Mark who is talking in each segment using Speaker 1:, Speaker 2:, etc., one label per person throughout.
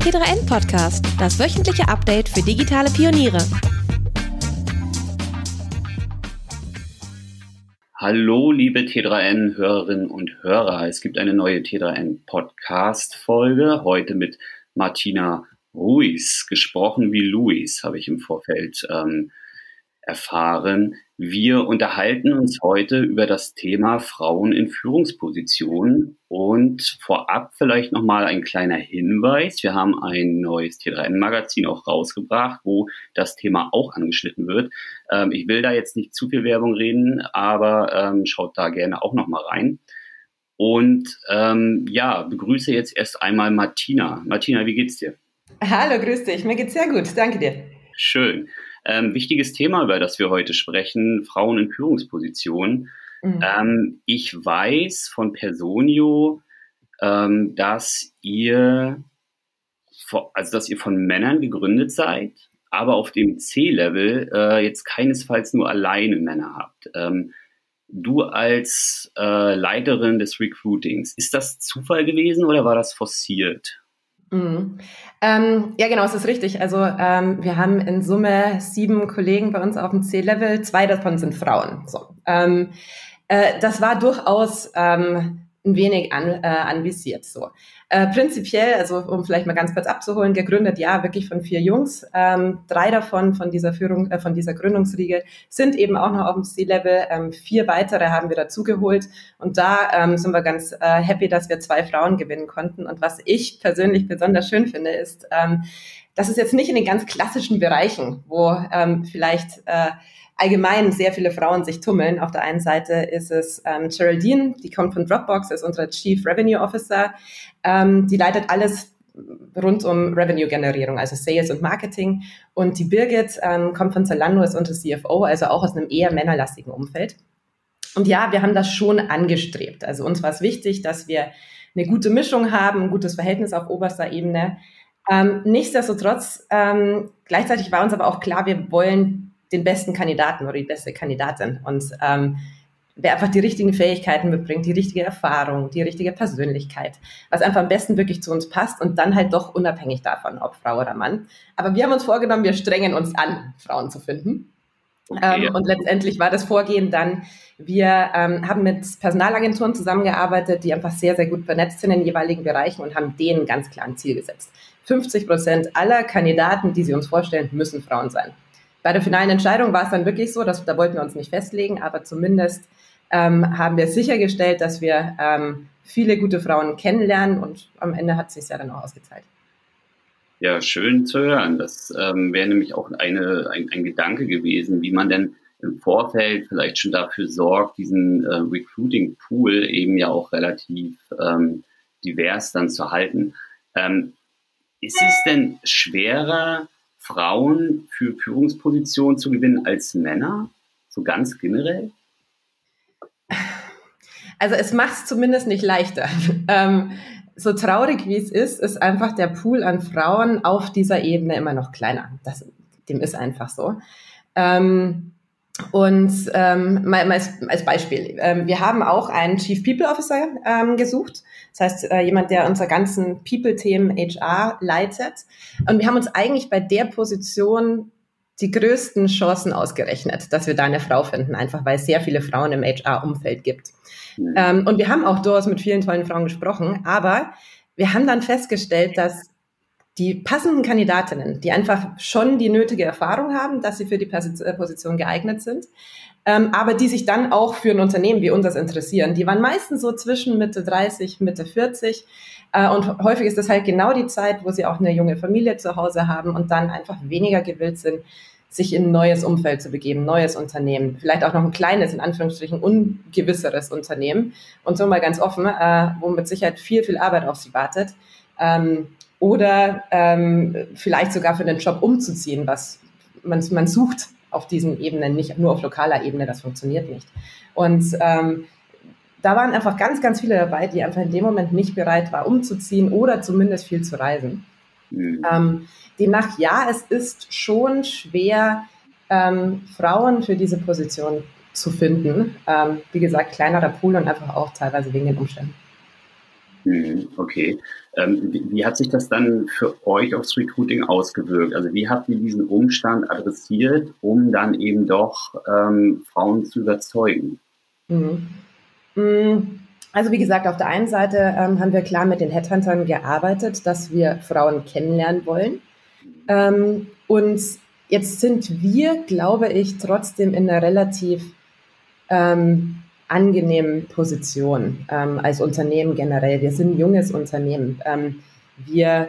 Speaker 1: T3N Podcast, das wöchentliche Update für digitale Pioniere.
Speaker 2: Hallo, liebe T3N-Hörerinnen und Hörer. Es gibt eine neue T3N Podcast-Folge. Heute mit Martina Ruiz. Gesprochen wie Luis, habe ich im Vorfeld ähm, erfahren. Wir unterhalten uns heute über das Thema Frauen in Führungspositionen und vorab vielleicht nochmal ein kleiner Hinweis. Wir haben ein neues T3N-Magazin auch rausgebracht, wo das Thema auch angeschnitten wird. Ähm, ich will da jetzt nicht zu viel Werbung reden, aber ähm, schaut da gerne auch nochmal rein. Und ähm, ja, begrüße jetzt erst einmal Martina. Martina, wie geht's dir?
Speaker 3: Hallo, grüß dich. Mir geht's sehr gut. Danke dir.
Speaker 2: Schön. Ähm, wichtiges Thema, über das wir heute sprechen, Frauen in Führungspositionen. Mhm. Ähm, ich weiß von Personio, ähm, dass ihr, also dass ihr von Männern gegründet seid, aber auf dem C-Level äh, jetzt keinesfalls nur alleine Männer habt. Ähm, du als äh, Leiterin des Recruitings, ist das Zufall gewesen oder war das forciert?
Speaker 3: Mhm. Ähm, ja, genau, es ist richtig. Also ähm, wir haben in Summe sieben Kollegen bei uns auf dem C-Level, zwei davon sind Frauen. So. Ähm, äh, das war durchaus ähm, ein wenig an, äh, anvisiert. So. Äh, prinzipiell, also um vielleicht mal ganz kurz abzuholen, gegründet, ja, wirklich von vier Jungs. Ähm, drei davon von dieser Führung, äh, von dieser Gründungsriege sind eben auch noch auf dem C-Level. Ähm, vier weitere haben wir dazugeholt. Und da ähm, sind wir ganz äh, happy, dass wir zwei Frauen gewinnen konnten. Und was ich persönlich besonders schön finde, ist, ähm, das ist jetzt nicht in den ganz klassischen Bereichen, wo ähm, vielleicht äh, allgemein sehr viele Frauen sich tummeln. Auf der einen Seite ist es ähm, Geraldine, die kommt von Dropbox, ist unsere Chief Revenue Officer. Ähm, die leitet alles rund um Revenue-Generierung, also Sales und Marketing. Und die Birgit ähm, kommt von Zalando, ist unsere CFO, also auch aus einem eher männerlastigen Umfeld. Und ja, wir haben das schon angestrebt. Also uns war es wichtig, dass wir eine gute Mischung haben, ein gutes Verhältnis auf oberster Ebene. Ähm, nichtsdestotrotz, ähm, gleichzeitig war uns aber auch klar, wir wollen den besten Kandidaten oder die beste Kandidatin. Und ähm, wer einfach die richtigen Fähigkeiten mitbringt, die richtige Erfahrung, die richtige Persönlichkeit, was einfach am besten wirklich zu uns passt und dann halt doch unabhängig davon, ob Frau oder Mann. Aber wir haben uns vorgenommen, wir strengen uns an, Frauen zu finden. Okay. Ähm, und letztendlich war das Vorgehen dann, wir ähm, haben mit Personalagenturen zusammengearbeitet, die einfach sehr, sehr gut vernetzt sind in den jeweiligen Bereichen und haben denen ganz klar ein Ziel gesetzt. 50 Prozent aller Kandidaten, die sie uns vorstellen, müssen Frauen sein. Bei der finalen Entscheidung war es dann wirklich so, dass da wollten wir uns nicht festlegen, aber zumindest ähm, haben wir sichergestellt, dass wir ähm, viele gute Frauen kennenlernen und am Ende hat es sich ja dann auch ausgezahlt.
Speaker 2: Ja, schön zu hören. Das ähm, wäre nämlich auch eine, ein, ein Gedanke gewesen, wie man denn im Vorfeld vielleicht schon dafür sorgt, diesen äh, Recruiting-Pool eben ja auch relativ ähm, divers dann zu halten. Ähm, ist es denn schwerer, Frauen für Führungspositionen zu gewinnen als Männer? So ganz generell?
Speaker 3: Also es macht es zumindest nicht leichter. Ähm, so traurig wie es ist, ist einfach der Pool an Frauen auf dieser Ebene immer noch kleiner. Das, dem ist einfach so. Ähm, und ähm, mal, mal als, als Beispiel, ähm, wir haben auch einen Chief People Officer ähm, gesucht. Das heißt, äh, jemand, der unsere ganzen People-Themen HR leitet. Und wir haben uns eigentlich bei der Position die größten Chancen ausgerechnet, dass wir da eine Frau finden, einfach weil es sehr viele Frauen im HR-Umfeld gibt. Mhm. Ähm, und wir haben auch durchaus mit vielen tollen Frauen gesprochen, aber wir haben dann festgestellt, dass die passenden Kandidatinnen, die einfach schon die nötige Erfahrung haben, dass sie für die äh, Position geeignet sind, ähm, aber die sich dann auch für ein Unternehmen wie unseres interessieren. Die waren meistens so zwischen Mitte 30, Mitte 40 äh, und häufig ist das halt genau die Zeit, wo sie auch eine junge Familie zu Hause haben und dann einfach weniger gewillt sind, sich in ein neues Umfeld zu begeben, neues Unternehmen, vielleicht auch noch ein kleines, in Anführungsstrichen ungewisseres Unternehmen und so mal ganz offen, äh, wo mit Sicherheit viel, viel Arbeit auf sie wartet. Ähm, oder ähm, vielleicht sogar für den Job umzuziehen, was man, man sucht auf diesen Ebenen, nicht nur auf lokaler Ebene, das funktioniert nicht. Und ähm, da waren einfach ganz, ganz viele dabei, die einfach in dem Moment nicht bereit waren, umzuziehen oder zumindest viel zu reisen. Mhm. Ähm, demnach, ja, es ist schon schwer, ähm, Frauen für diese Position zu finden. Ähm, wie gesagt, kleinerer Pool und einfach auch teilweise wegen den Umständen.
Speaker 2: Mhm, okay. Ähm, wie, wie, hat sich das dann für euch aufs Recruiting ausgewirkt? Also wie habt ihr diesen Umstand adressiert, um dann eben doch ähm, Frauen zu überzeugen?
Speaker 3: Mhm. Mhm. Also wie gesagt, auf der einen Seite ähm, haben wir klar mit den Headhuntern gearbeitet, dass wir Frauen kennenlernen wollen. Ähm, und jetzt sind wir, glaube ich, trotzdem in einer relativ ähm, angenehmen Position ähm, als Unternehmen generell. Wir sind ein junges Unternehmen. Ähm, wir,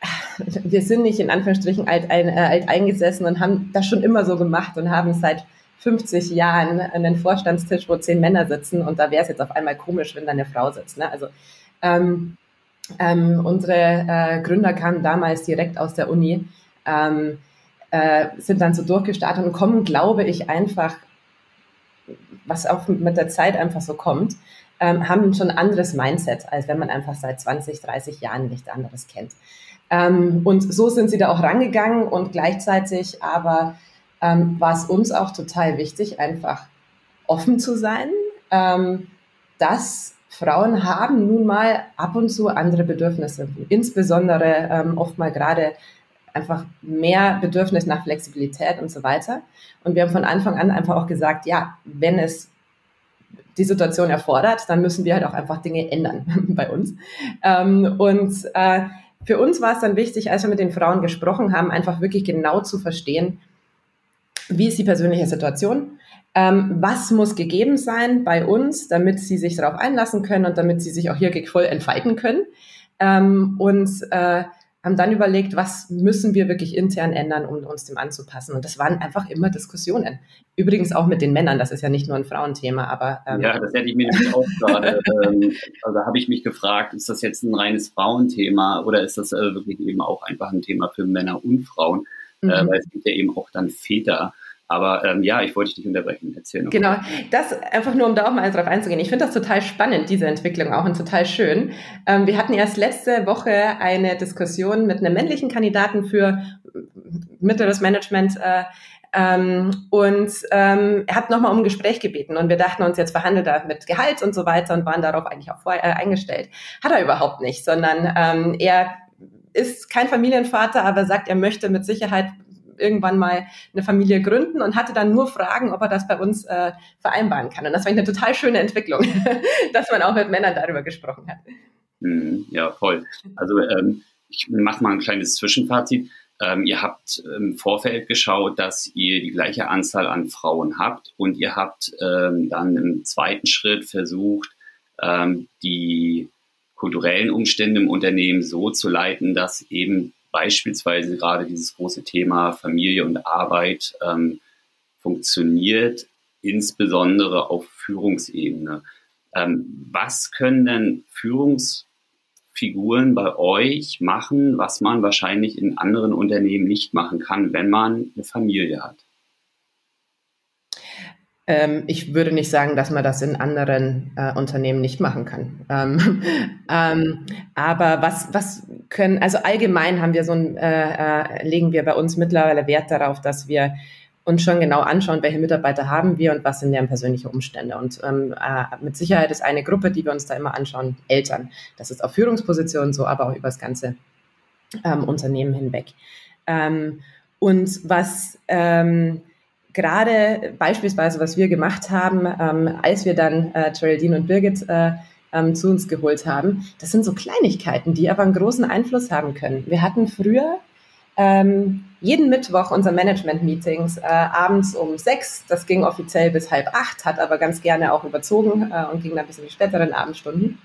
Speaker 3: wir sind nicht in Anführungsstrichen alt, ein, äh, alt eingesessen und haben das schon immer so gemacht und haben seit 50 Jahren einen Vorstandstisch, wo zehn Männer sitzen und da wäre es jetzt auf einmal komisch, wenn da eine Frau sitzt. Ne? Also ähm, ähm, unsere äh, Gründer kamen damals direkt aus der Uni, ähm, äh, sind dann so durchgestartet und kommen, glaube ich, einfach, was auch mit der Zeit einfach so kommt, ähm, haben schon ein anderes Mindset, als wenn man einfach seit 20, 30 Jahren nichts anderes kennt. Ähm, und so sind sie da auch rangegangen und gleichzeitig aber ähm, war es uns auch total wichtig, einfach offen zu sein, ähm, dass Frauen haben nun mal ab und zu andere Bedürfnisse, insbesondere ähm, oft mal gerade einfach mehr Bedürfnis nach Flexibilität und so weiter. Und wir haben von Anfang an einfach auch gesagt, ja, wenn es die Situation erfordert, dann müssen wir halt auch einfach Dinge ändern bei uns. Ähm, und äh, für uns war es dann wichtig, als wir mit den Frauen gesprochen haben, einfach wirklich genau zu verstehen, wie ist die persönliche Situation? Ähm, was muss gegeben sein bei uns, damit sie sich darauf einlassen können und damit sie sich auch hier voll entfalten können? Ähm, und äh, haben dann überlegt, was müssen wir wirklich intern ändern, um uns dem anzupassen. Und das waren einfach immer Diskussionen. Übrigens auch mit den Männern, das ist ja nicht nur ein Frauenthema, aber.
Speaker 2: Ähm ja, das hätte ich mir nämlich auch gerade, ähm, also habe ich mich gefragt, ist das jetzt ein reines Frauenthema oder ist das äh, wirklich eben auch einfach ein Thema für Männer und Frauen? Äh, mhm. Äh, weil es gibt ja eben auch dann Väter. Aber ähm, ja, ich wollte dich nicht unterbrechen. Erzähl noch.
Speaker 3: Genau, das einfach nur, um da auch mal drauf einzugehen. Ich finde das total spannend, diese Entwicklung auch und total schön. Ähm, wir hatten erst letzte Woche eine Diskussion mit einem männlichen Kandidaten für mittleres Management. Äh, ähm, und ähm, er hat nochmal um ein Gespräch gebeten und wir dachten uns, jetzt verhandelt er mit Gehalt und so weiter und waren darauf eigentlich auch vor, äh, eingestellt. Hat er überhaupt nicht, sondern ähm, er ist kein Familienvater, aber sagt, er möchte mit Sicherheit irgendwann mal eine Familie gründen und hatte dann nur Fragen, ob er das bei uns äh, vereinbaren kann. Und das war eine total schöne Entwicklung, dass man auch mit Männern darüber gesprochen hat.
Speaker 2: Mhm, ja, voll. Also ähm, ich mache mal ein kleines Zwischenfazit. Ähm, ihr habt im Vorfeld geschaut, dass ihr die gleiche Anzahl an Frauen habt und ihr habt ähm, dann im zweiten Schritt versucht, ähm, die kulturellen Umstände im Unternehmen so zu leiten, dass eben beispielsweise gerade dieses große Thema Familie und Arbeit ähm, funktioniert, insbesondere auf Führungsebene. Ähm, was können denn Führungsfiguren bei euch machen, was man wahrscheinlich in anderen Unternehmen nicht machen kann, wenn man eine Familie hat?
Speaker 3: Ähm, ich würde nicht sagen, dass man das in anderen äh, Unternehmen nicht machen kann. Ähm, ähm, aber was, was können, also allgemein haben wir so ein, äh, äh, legen wir bei uns mittlerweile Wert darauf, dass wir uns schon genau anschauen, welche Mitarbeiter haben wir und was sind deren persönliche Umstände. Und ähm, äh, mit Sicherheit ist eine Gruppe, die wir uns da immer anschauen, Eltern. Das ist auf Führungspositionen so, aber auch über das ganze ähm, Unternehmen hinweg. Ähm, und was ähm, gerade beispielsweise, was wir gemacht haben, ähm, als wir dann äh, Geraldine und Birgit äh, ähm, zu uns geholt haben, das sind so Kleinigkeiten, die aber einen großen Einfluss haben können. Wir hatten früher ähm, jeden Mittwoch unser Management-Meetings äh, abends um sechs. Das ging offiziell bis halb acht, hat aber ganz gerne auch überzogen äh, und ging dann bis in die späteren Abendstunden.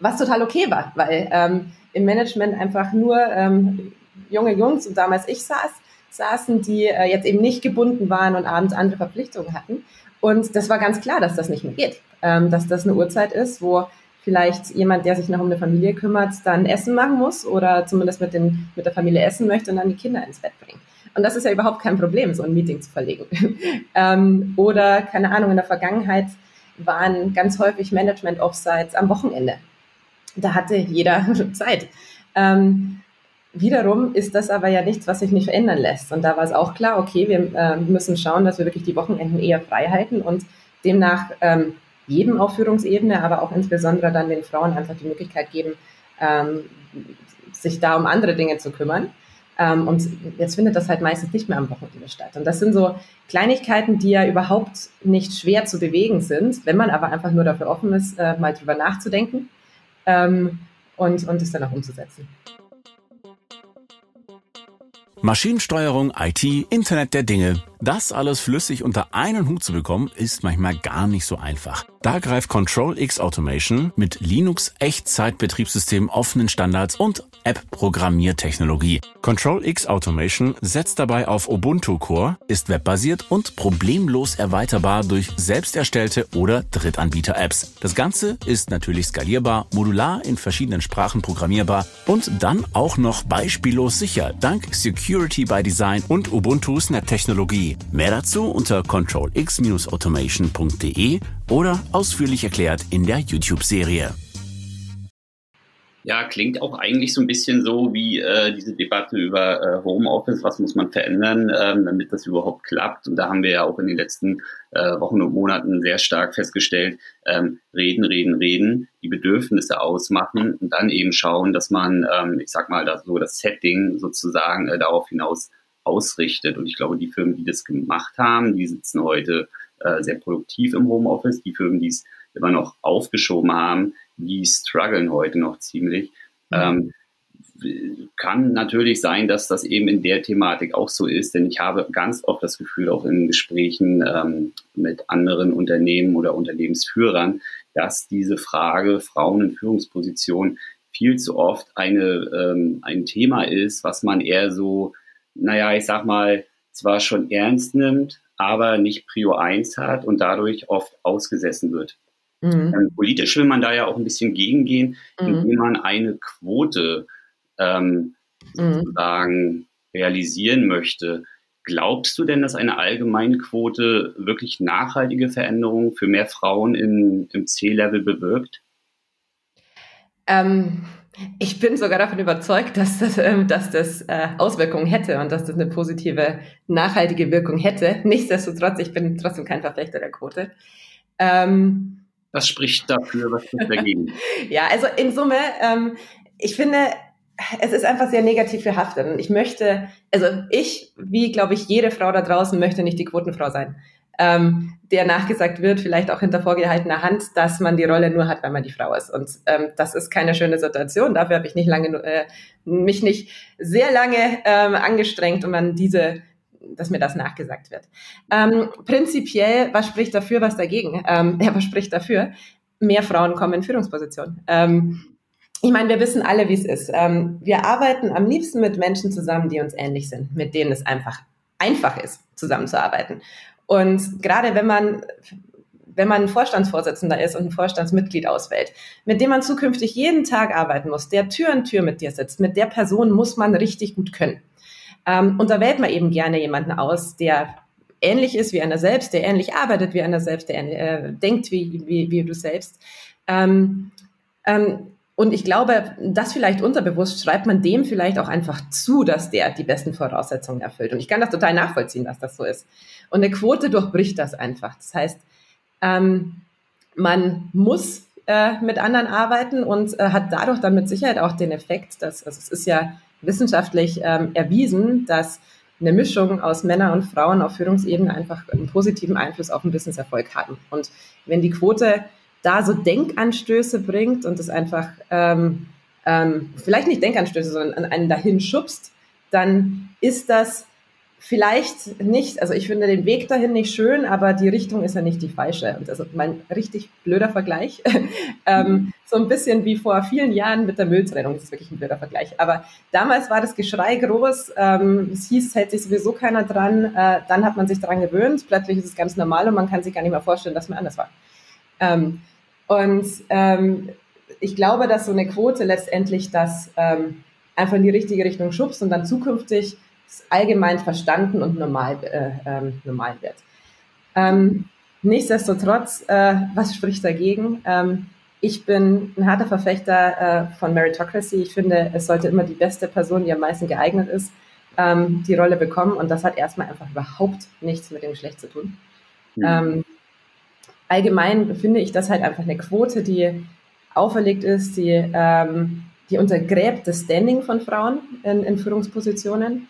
Speaker 3: Was total okay war, weil ähm, im Management einfach nur ähm, junge Jungs und damals ich saß saßen, die äh, jetzt eben nicht gebunden waren und abends andere Verpflichtungen hatten. Und das war ganz klar, dass das nicht mehr geht. Ähm, dass das eine Uhrzeit ist, wo vielleicht jemand, der sich noch um eine Familie kümmert, dann Essen machen muss oder zumindest mit, den, mit der Familie essen möchte und dann die Kinder ins Bett bringt. Und das ist ja überhaupt kein Problem, so ein Meeting zu verlegen. ähm, oder, keine Ahnung, in der Vergangenheit waren ganz häufig Management-Offsites am Wochenende. Da hatte jeder Zeit. Ähm, Wiederum ist das aber ja nichts, was sich nicht verändern lässt. Und da war es auch klar, okay, wir äh, müssen schauen, dass wir wirklich die Wochenenden eher frei halten und demnach ähm, jedem auf Führungsebene, aber auch insbesondere dann den Frauen einfach die Möglichkeit geben, ähm, sich da um andere Dinge zu kümmern. Ähm, und jetzt findet das halt meistens nicht mehr am Wochenende statt. Und das sind so Kleinigkeiten, die ja überhaupt nicht schwer zu bewegen sind, wenn man aber einfach nur dafür offen ist, äh, mal drüber nachzudenken ähm, und, und es dann auch umzusetzen.
Speaker 4: Maschinensteuerung, IT, Internet der Dinge. Das alles flüssig unter einen Hut zu bekommen, ist manchmal gar nicht so einfach. Da greift Control X Automation mit Linux Echtzeitbetriebssystem offenen Standards und App-Programmiertechnologie. Control X Automation setzt dabei auf Ubuntu Core, ist webbasiert und problemlos erweiterbar durch selbst erstellte oder Drittanbieter-Apps. Das Ganze ist natürlich skalierbar, modular in verschiedenen Sprachen programmierbar und dann auch noch beispiellos sicher dank Security by Design und Ubuntu Snap Technologie. Mehr dazu unter controlx-automation.de oder ausführlich erklärt in der YouTube-Serie.
Speaker 2: Ja, klingt auch eigentlich so ein bisschen so wie äh, diese Debatte über äh, Homeoffice, was muss man verändern, ähm, damit das überhaupt klappt. Und da haben wir ja auch in den letzten äh, Wochen und Monaten sehr stark festgestellt, ähm, reden, reden, reden, die Bedürfnisse ausmachen und dann eben schauen, dass man, ähm, ich sag mal, das, so das Setting sozusagen äh, darauf hinaus ausrichtet. Und ich glaube, die Firmen, die das gemacht haben, die sitzen heute äh, sehr produktiv im Homeoffice. Die Firmen, die es immer noch aufgeschoben haben, die strugglen heute noch ziemlich. Mhm. Ähm, kann natürlich sein, dass das eben in der Thematik auch so ist, denn ich habe ganz oft das Gefühl, auch in Gesprächen ähm, mit anderen Unternehmen oder Unternehmensführern, dass diese Frage Frauen in Führungspositionen viel zu oft eine, ähm, ein Thema ist, was man eher so naja, ich sag mal, zwar schon ernst nimmt, aber nicht Prio 1 hat und dadurch oft ausgesessen wird. Mhm. Ähm, politisch will man da ja auch ein bisschen gegengehen, mhm. indem man eine Quote ähm, mhm. sozusagen realisieren möchte. Glaubst du denn, dass eine allgemeine Quote wirklich nachhaltige Veränderungen für mehr Frauen in, im C-Level bewirkt?
Speaker 3: Ähm, ich bin sogar davon überzeugt, dass das, ähm, dass das äh, Auswirkungen hätte und dass das eine positive, nachhaltige Wirkung hätte. Nichtsdestotrotz, ich bin trotzdem kein Verfechter der Quote.
Speaker 2: Ähm, was spricht dafür, was spricht dagegen?
Speaker 3: ja, also in Summe, ähm, ich finde, es ist einfach sehr negativ behaftet. Und ich möchte, also ich, wie glaube ich, jede Frau da draußen möchte nicht die Quotenfrau sein ähm, der nachgesagt wird, vielleicht auch hinter vorgehaltener Hand, dass man die Rolle nur hat, wenn man die Frau ist. Und ähm, das ist keine schöne Situation. Dafür habe ich nicht lange, äh, mich nicht sehr lange ähm, angestrengt, um an diese dass mir das nachgesagt wird. Ähm, prinzipiell, was spricht dafür, was dagegen? Ähm, ja, was spricht dafür? Mehr Frauen kommen in Führungspositionen. Ähm, ich meine, wir wissen alle, wie es ist. Ähm, wir arbeiten am liebsten mit Menschen zusammen, die uns ähnlich sind, mit denen es einfach einfach ist, zusammenzuarbeiten. Und gerade wenn man wenn man ein Vorstandsvorsitzender ist und ein Vorstandsmitglied auswählt, mit dem man zukünftig jeden Tag arbeiten muss, der Tür an Tür mit dir sitzt, mit der Person muss man richtig gut können. Ähm, und da wählt man eben gerne jemanden aus, der ähnlich ist wie einer selbst, der ähnlich arbeitet wie einer selbst, der äh, denkt wie, wie, wie du selbst. Ähm, ähm, und ich glaube, das vielleicht unterbewusst schreibt man dem vielleicht auch einfach zu, dass der die besten Voraussetzungen erfüllt. Und ich kann das total nachvollziehen, dass das so ist. Und eine Quote durchbricht das einfach. Das heißt, ähm, man muss äh, mit anderen arbeiten und äh, hat dadurch dann mit Sicherheit auch den Effekt, dass also es ist ja wissenschaftlich ähm, erwiesen, dass eine Mischung aus Männern und Frauen auf Führungsebene einfach einen positiven Einfluss auf den Businesserfolg haben. Und wenn die Quote da so Denkanstöße bringt und es einfach ähm, ähm, vielleicht nicht Denkanstöße, sondern einen dahin schubst, dann ist das vielleicht nicht, also ich finde den Weg dahin nicht schön, aber die Richtung ist ja nicht die falsche. Und also mein richtig blöder Vergleich, ähm, so ein bisschen wie vor vielen Jahren mit der Mülltrennung, das ist wirklich ein blöder Vergleich. Aber damals war das Geschrei groß, ähm, es hieß, hält sich sowieso keiner dran, äh, dann hat man sich daran gewöhnt, plötzlich ist es ganz normal und man kann sich gar nicht mehr vorstellen, dass man anders war. Ähm, und ähm, ich glaube, dass so eine Quote letztendlich das ähm, einfach in die richtige Richtung schubst und dann zukünftig allgemein verstanden und normal, äh, ähm, normal wird. Ähm, nichtsdestotrotz, äh, was spricht dagegen? Ähm, ich bin ein harter Verfechter äh, von Meritocracy. Ich finde, es sollte immer die beste Person, die am meisten geeignet ist, ähm, die Rolle bekommen. Und das hat erstmal einfach überhaupt nichts mit dem Geschlecht zu tun. Mhm. allgemein finde ich das halt einfach eine Quote, die auferlegt ist, die, die untergräbt das Standing von Frauen in, in Führungspositionen.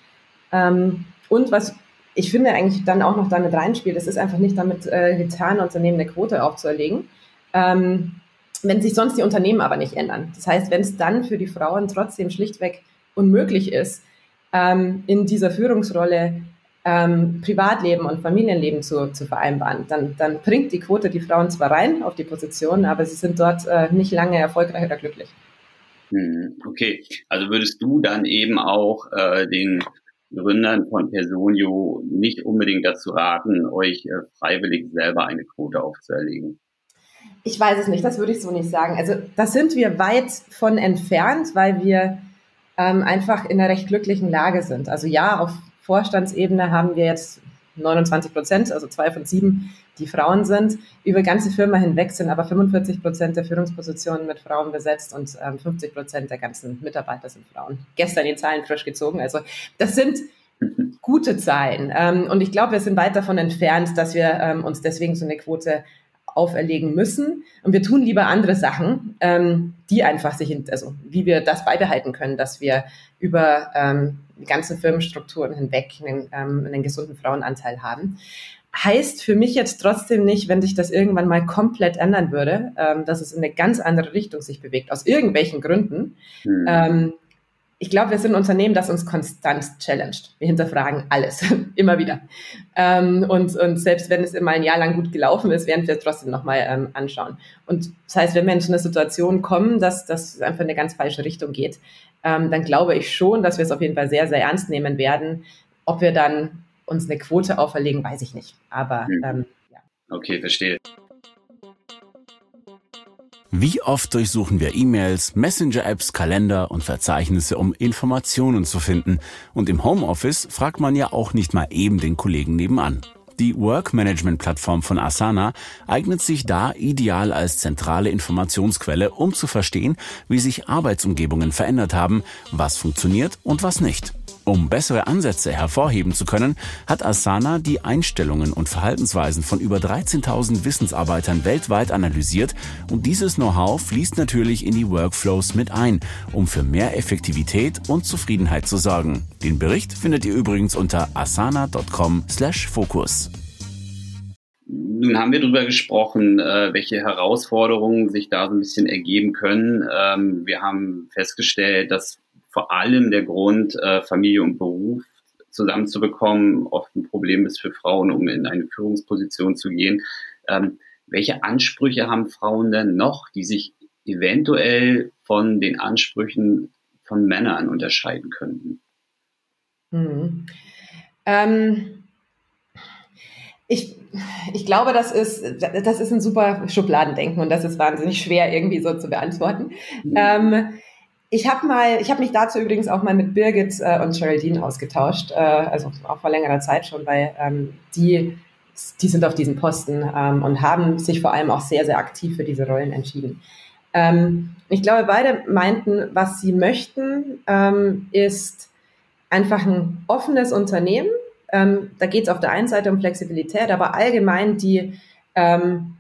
Speaker 3: Ähm, und was ich finde eigentlich dann auch noch damit reinspielt, es ist einfach nicht damit äh, getan, Unternehmen eine Quote aufzuerlegen. Ähm, wenn sich sonst die Unternehmen aber nicht ändern. Das heißt, wenn es dann für die Frauen trotzdem schlichtweg unmöglich ist, ähm, in dieser Führungsrolle ähm, Privatleben und Familienleben zu, zu vereinbaren, dann, dann bringt die Quote die Frauen zwar rein auf die Position, aber sie sind dort äh, nicht lange erfolgreich oder glücklich.
Speaker 2: Hm, okay, also würdest du dann eben auch äh, den Gründern von Personio nicht unbedingt dazu raten, euch äh, freiwillig selber eine Quote aufzuerlegen?
Speaker 3: Ich weiß es nicht, das würde ich so nicht sagen. Also da sind wir weit von entfernt, weil wir ähm, einfach in einer recht glücklichen Lage sind. Also ja, auf Vorstandsebene haben wir jetzt 29 Prozent, also zwei von sieben, die Frauen sind. Über ganze Firma hinweg sind aber 45 Prozent der Führungspositionen mit Frauen besetzt und ähm, 50 Prozent der ganzen Mitarbeiter sind Frauen. Gestern die Zahlen frisch gezogen. Also das sind gute Zahlen. Ähm, und ich glaube, wir sind weit davon entfernt, dass wir ähm, uns deswegen so eine Quote auferlegen müssen. Und wir tun lieber andere Sachen, ähm, die einfach sich, in, also wie wir das beibehalten können, dass wir über ähm, die ganzen Firmenstrukturen hinweg einen, ähm, einen gesunden Frauenanteil haben. Heißt für mich jetzt trotzdem nicht, wenn sich das irgendwann mal komplett ändern würde, ähm, dass es in eine ganz andere Richtung sich bewegt, aus irgendwelchen Gründen. Mhm. Ähm, ich glaube, wir sind ein Unternehmen, das uns konstant challenged. Wir hinterfragen alles, immer wieder. Ähm, und, und selbst wenn es immer ein Jahr lang gut gelaufen ist, werden wir es trotzdem nochmal ähm, anschauen. Und das heißt, wenn wir in so eine Situation kommen, dass das einfach in eine ganz falsche Richtung geht, ähm, dann glaube ich schon, dass wir es auf jeden Fall sehr, sehr ernst nehmen werden. Ob wir dann uns eine Quote auferlegen, weiß ich nicht. Aber
Speaker 2: hm. ähm, ja. Okay, verstehe.
Speaker 4: Wie oft durchsuchen wir E-Mails, Messenger-Apps, Kalender und Verzeichnisse, um Informationen zu finden? Und im Homeoffice fragt man ja auch nicht mal eben den Kollegen nebenan. Die Work-Management-Plattform von Asana eignet sich da ideal als zentrale Informationsquelle, um zu verstehen, wie sich Arbeitsumgebungen verändert haben, was funktioniert und was nicht. Um bessere Ansätze hervorheben zu können, hat Asana die Einstellungen und Verhaltensweisen von über 13.000 Wissensarbeitern weltweit analysiert und dieses Know-how fließt natürlich in die Workflows mit ein, um für mehr Effektivität und Zufriedenheit zu sorgen. Den Bericht findet ihr übrigens unter asana.com/fokus.
Speaker 2: Nun haben wir darüber gesprochen, äh, welche Herausforderungen sich da so ein bisschen ergeben können. Ähm, wir haben festgestellt, dass vor allem der Grund, äh, Familie und Beruf zusammenzubekommen, oft ein Problem ist für Frauen, um in eine Führungsposition zu gehen. Ähm, welche Ansprüche haben Frauen denn noch, die sich eventuell von den Ansprüchen von Männern unterscheiden könnten?
Speaker 3: Hm. Ähm, ich, ich glaube, das ist, das ist ein super Schubladendenken und das ist wahnsinnig schwer irgendwie so zu beantworten. Mhm. Ähm, ich habe mal, ich habe mich dazu übrigens auch mal mit Birgit äh, und Geraldine ausgetauscht, äh, also auch vor längerer Zeit schon, weil ähm, die, die sind auf diesen Posten ähm, und haben sich vor allem auch sehr, sehr aktiv für diese Rollen entschieden. Ähm, ich glaube, beide meinten, was sie möchten, ähm, ist einfach ein offenes Unternehmen. Ähm, da geht es auf der einen Seite um Flexibilität, aber allgemein die ähm,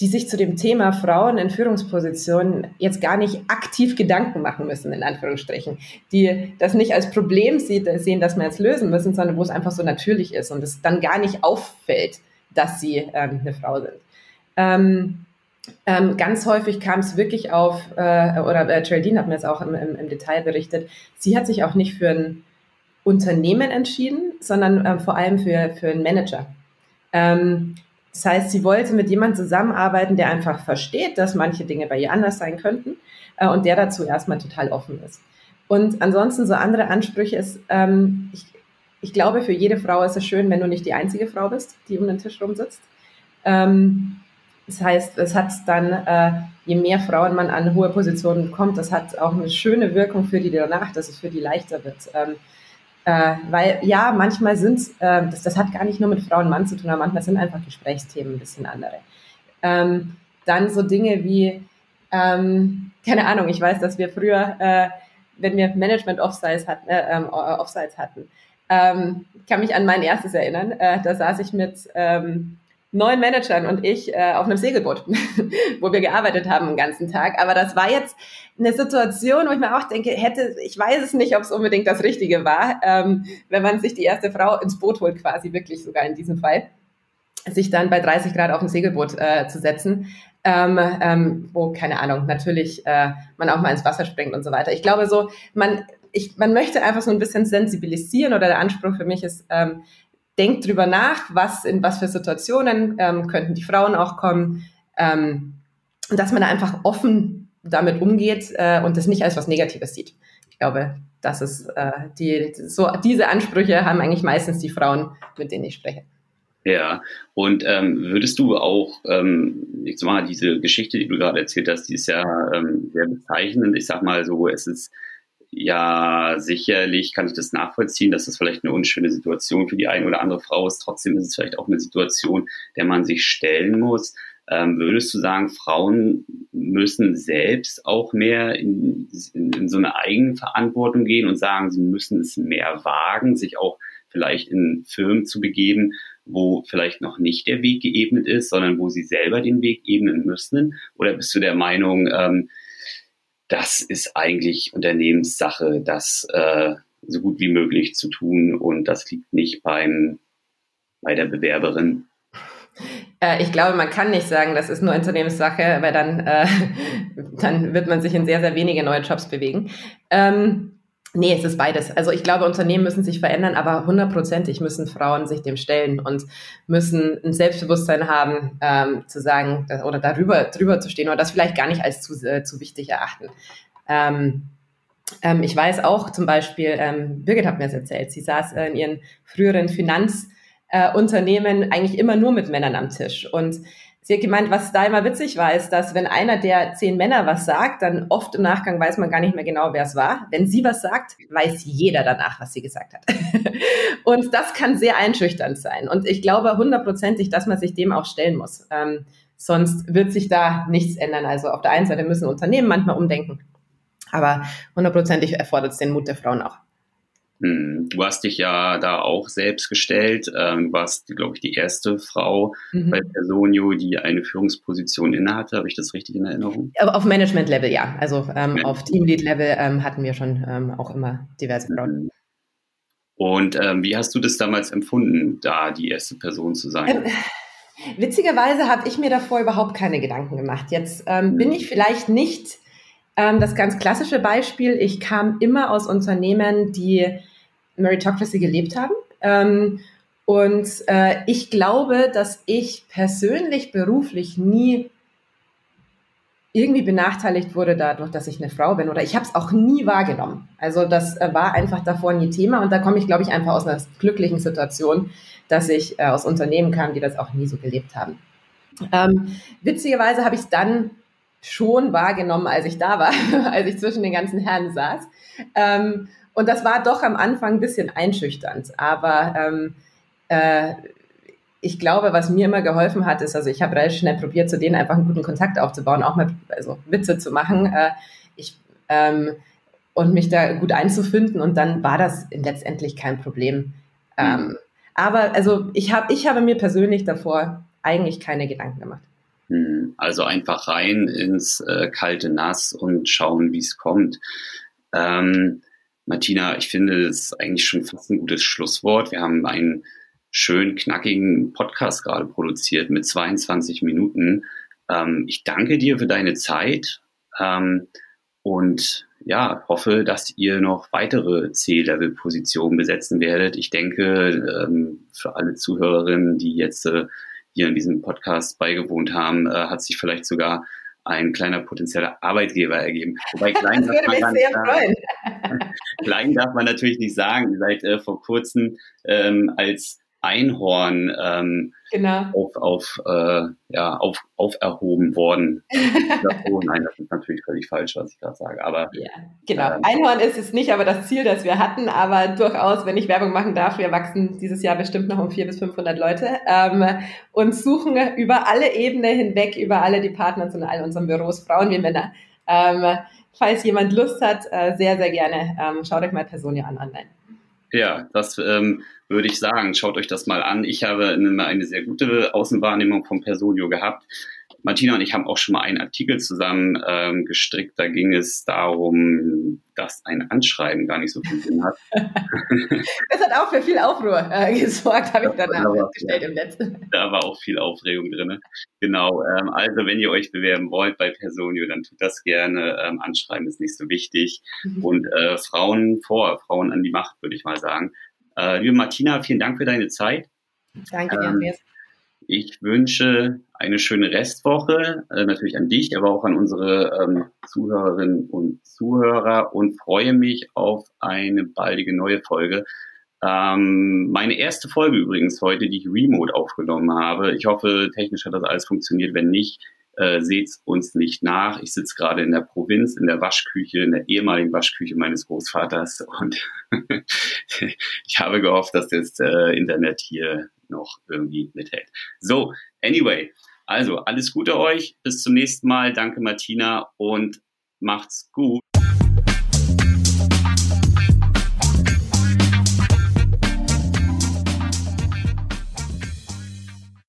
Speaker 3: die sich zu dem Thema Frauen in Führungspositionen jetzt gar nicht aktiv Gedanken machen müssen, in Anführungsstrichen. Die das nicht als Problem sehen, dass wir jetzt lösen müssen, sondern wo es einfach so natürlich ist und es dann gar nicht auffällt, dass sie ähm, eine Frau sind. Ähm, ähm, ganz häufig kam es wirklich auf, äh, oder äh, Geraldine hat mir das auch im, im, im, Detail berichtet, sie hat sich auch nicht für ein Unternehmen entschieden, sondern äh, vor allem für, für einen Manager. Ähm, das heißt, sie wollte mit jemandem zusammenarbeiten, der einfach versteht, dass manche Dinge bei ihr anders sein könnten äh, und der dazu erstmal total offen ist. Und ansonsten so andere Ansprüche ist, ähm, ich, ich glaube, für jede Frau ist es schön, wenn du nicht die einzige Frau bist, die um den Tisch rumsitzt. Ähm, das heißt, es hat dann, äh, je mehr Frauen man an hohe Positionen kommt, das hat auch eine schöne Wirkung für die danach, dass es für die leichter wird. Ähm, äh, weil ja, manchmal sind äh, das, das hat gar nicht nur mit Frau und Mann zu tun, aber manchmal sind einfach Gesprächsthemen ein bisschen andere. Ähm, dann so Dinge wie, ähm, keine Ahnung, ich weiß, dass wir früher, äh, wenn wir Management Offsites hatten, äh, ähm, Offsites hatten, ähm, kann mich an mein erstes erinnern. Äh, da saß ich mit, ähm, neun Managern und ich äh, auf einem Segelboot, wo wir gearbeitet haben den ganzen Tag. Aber das war jetzt eine Situation, wo ich mir auch denke, hätte, ich weiß es nicht, ob es unbedingt das Richtige war, ähm, wenn man sich die erste Frau ins Boot holt, quasi wirklich sogar in diesem Fall, sich dann bei 30 Grad auf ein Segelboot äh, zu setzen. Ähm, ähm, wo, keine Ahnung, natürlich äh, man auch mal ins Wasser springt und so weiter. Ich glaube so, man, ich, man möchte einfach so ein bisschen sensibilisieren oder der Anspruch für mich ist, ähm, denkt drüber nach, was in was für Situationen ähm, könnten die Frauen auch kommen, ähm, dass man da einfach offen damit umgeht äh, und das nicht als was Negatives sieht. Ich glaube, das ist äh, die so diese Ansprüche haben eigentlich meistens die Frauen, mit denen ich spreche.
Speaker 2: Ja, und ähm, würdest du auch, ähm, ich sag mal, diese Geschichte, die du gerade erzählt hast, die ist ja ähm, sehr bezeichnend. Ich sag mal so, es ist ja, sicherlich kann ich das nachvollziehen, dass das vielleicht eine unschöne Situation für die eine oder andere Frau ist. Trotzdem ist es vielleicht auch eine Situation, der man sich stellen muss. Ähm, würdest du sagen, Frauen müssen selbst auch mehr in, in, in so eine Eigenverantwortung gehen und sagen, sie müssen es mehr wagen, sich auch vielleicht in Firmen zu begeben, wo vielleicht noch nicht der Weg geebnet ist, sondern wo sie selber den Weg ebnen müssen? Oder bist du der Meinung, ähm, das ist eigentlich Unternehmenssache, das äh, so gut wie möglich zu tun und das liegt nicht beim, bei der Bewerberin.
Speaker 3: Äh, ich glaube, man kann nicht sagen, das ist nur Unternehmenssache, weil dann, äh, dann wird man sich in sehr, sehr wenige neue Jobs bewegen. Ähm, Nee, es ist beides. Also ich glaube, Unternehmen müssen sich verändern, aber hundertprozentig müssen Frauen sich dem stellen und müssen ein Selbstbewusstsein haben, ähm, zu sagen oder darüber drüber zu stehen oder das vielleicht gar nicht als zu, äh, zu wichtig erachten. Ähm, ähm, ich weiß auch zum Beispiel, ähm, Birgit hat mir das erzählt, sie saß äh, in ihren früheren Finanzunternehmen äh, eigentlich immer nur mit Männern am Tisch und Sie hat gemeint, was da immer witzig war, ist, dass wenn einer der zehn Männer was sagt, dann oft im Nachgang weiß man gar nicht mehr genau, wer es war. Wenn sie was sagt, weiß jeder danach, was sie gesagt hat. und das kann sehr einschüchternd sein. Und ich glaube hundertprozentig, dass man sich dem auch stellen muss. Ähm, sonst wird sich da nichts ändern. Also auf der einen Seite müssen Unternehmen manchmal umdenken. Aber hundertprozentig erfordert es den Mut der Frauen auch.
Speaker 2: Hm, du hast dich ja da auch selbst gestellt. Ähm, warst, glaube ich, die erste Frau mhm. bei Personio, die eine Führungsposition innehatte. Habe ich das richtig in Erinnerung?
Speaker 3: Aber auf Management-Level, ja. Also ähm, auf Teamlead-Level ähm, hatten wir schon ähm, auch immer diverse Frauen. Mhm.
Speaker 2: Und ähm, wie hast du das damals empfunden, da die erste Person zu sein? Ähm,
Speaker 3: witzigerweise habe ich mir davor überhaupt keine Gedanken gemacht. Jetzt mhm. bin ich vielleicht nicht das ganz klassische Beispiel. Ich kam immer aus Unternehmen, die Meritocracy gelebt haben. Ähm, und äh, ich glaube, dass ich persönlich beruflich nie irgendwie benachteiligt wurde dadurch, dass ich eine Frau bin. Oder ich habe es auch nie wahrgenommen. Also das äh, war einfach davor nie Thema. Und da komme ich, glaube ich, einfach aus einer glücklichen Situation, dass ich äh, aus Unternehmen kam, die das auch nie so gelebt haben. Ähm, witzigerweise habe ich es dann schon wahrgenommen, als ich da war, als ich zwischen den ganzen Herren saß. Ähm, und das war doch am Anfang ein bisschen einschüchternd. Aber ähm, äh, ich glaube, was mir immer geholfen hat, ist, also ich habe relativ schnell probiert, zu denen einfach einen guten Kontakt aufzubauen, auch mal also Witze zu machen. Äh, ich, ähm, und mich da gut einzufinden. Und dann war das letztendlich kein Problem. Mhm. aber also ich habe ich habe mir persönlich davor eigentlich keine Gedanken gemacht.
Speaker 2: Hm, also einfach rein ins äh, kalte Nass und schauen, wie es kommt. Ähm, Martina, ich finde, das ist eigentlich schon fast ein gutes Schlusswort. Wir haben einen schön knackigen Podcast gerade produziert mit 22 Minuten. Ähm, ich danke dir für deine Zeit ähm, und ja, hoffe, dass ihr noch weitere C-Level-Positionen besetzen werdet. Ich denke, ähm, für alle Zuhörerinnen, die jetzt äh, hier in diesem Podcast beigewohnt haben, äh, hat sich vielleicht sogar ein kleiner potenzieller Arbeitgeber ergeben. Wobei klein das würde mich sehr freuen. klein darf man natürlich nicht sagen. Seid äh, vor kurzem ähm, als Einhorn ähm, genau. auf, auf, äh, ja, auf, auferhoben worden. oh, nein, das ist natürlich völlig falsch, was ich gerade sage. Aber
Speaker 3: ja, genau. Ähm, Einhorn ist es nicht, aber das Ziel, das wir hatten. Aber durchaus, wenn ich Werbung machen darf, wir wachsen dieses Jahr bestimmt noch um 400 bis 500 Leute ähm, und suchen über alle Ebenen hinweg, über alle Departments und all unseren Büros, Frauen wie Männer. Ähm, falls jemand Lust hat, äh, sehr, sehr gerne, ähm, schaut euch mal Personio an online.
Speaker 2: Ja, das ähm, würde ich sagen. Schaut euch das mal an. Ich habe eine, eine sehr gute Außenwahrnehmung von Personio gehabt. Martina und ich haben auch schon mal einen Artikel zusammen ähm, gestrickt. Da ging es darum, dass ein Anschreiben gar nicht so viel Sinn hat.
Speaker 3: das hat auch für viel Aufruhr äh, gesorgt, habe ich danach festgestellt im letzten.
Speaker 2: Da war auch viel Aufregung drin. Genau. Ähm, also wenn ihr euch bewerben wollt bei Personio, dann tut das gerne. Ähm, Anschreiben ist nicht so wichtig. Mhm. Und äh, Frauen vor, Frauen an die Macht, würde ich mal sagen. Äh, liebe Martina, vielen Dank für deine Zeit.
Speaker 3: Danke dir, ähm, Andreas.
Speaker 2: Ich wünsche eine schöne Restwoche, äh, natürlich an dich, aber auch an unsere ähm, Zuhörerinnen und Zuhörer und freue mich auf eine baldige neue Folge. Ähm, meine erste Folge übrigens heute, die ich remote aufgenommen habe. Ich hoffe, technisch hat das alles funktioniert. Wenn nicht, äh, seht uns nicht nach. Ich sitze gerade in der Provinz, in der Waschküche, in der ehemaligen Waschküche meines Großvaters und ich habe gehofft, dass das äh, Internet hier noch irgendwie mithält. So, anyway, also alles Gute euch, bis zum nächsten Mal. Danke Martina und macht's gut.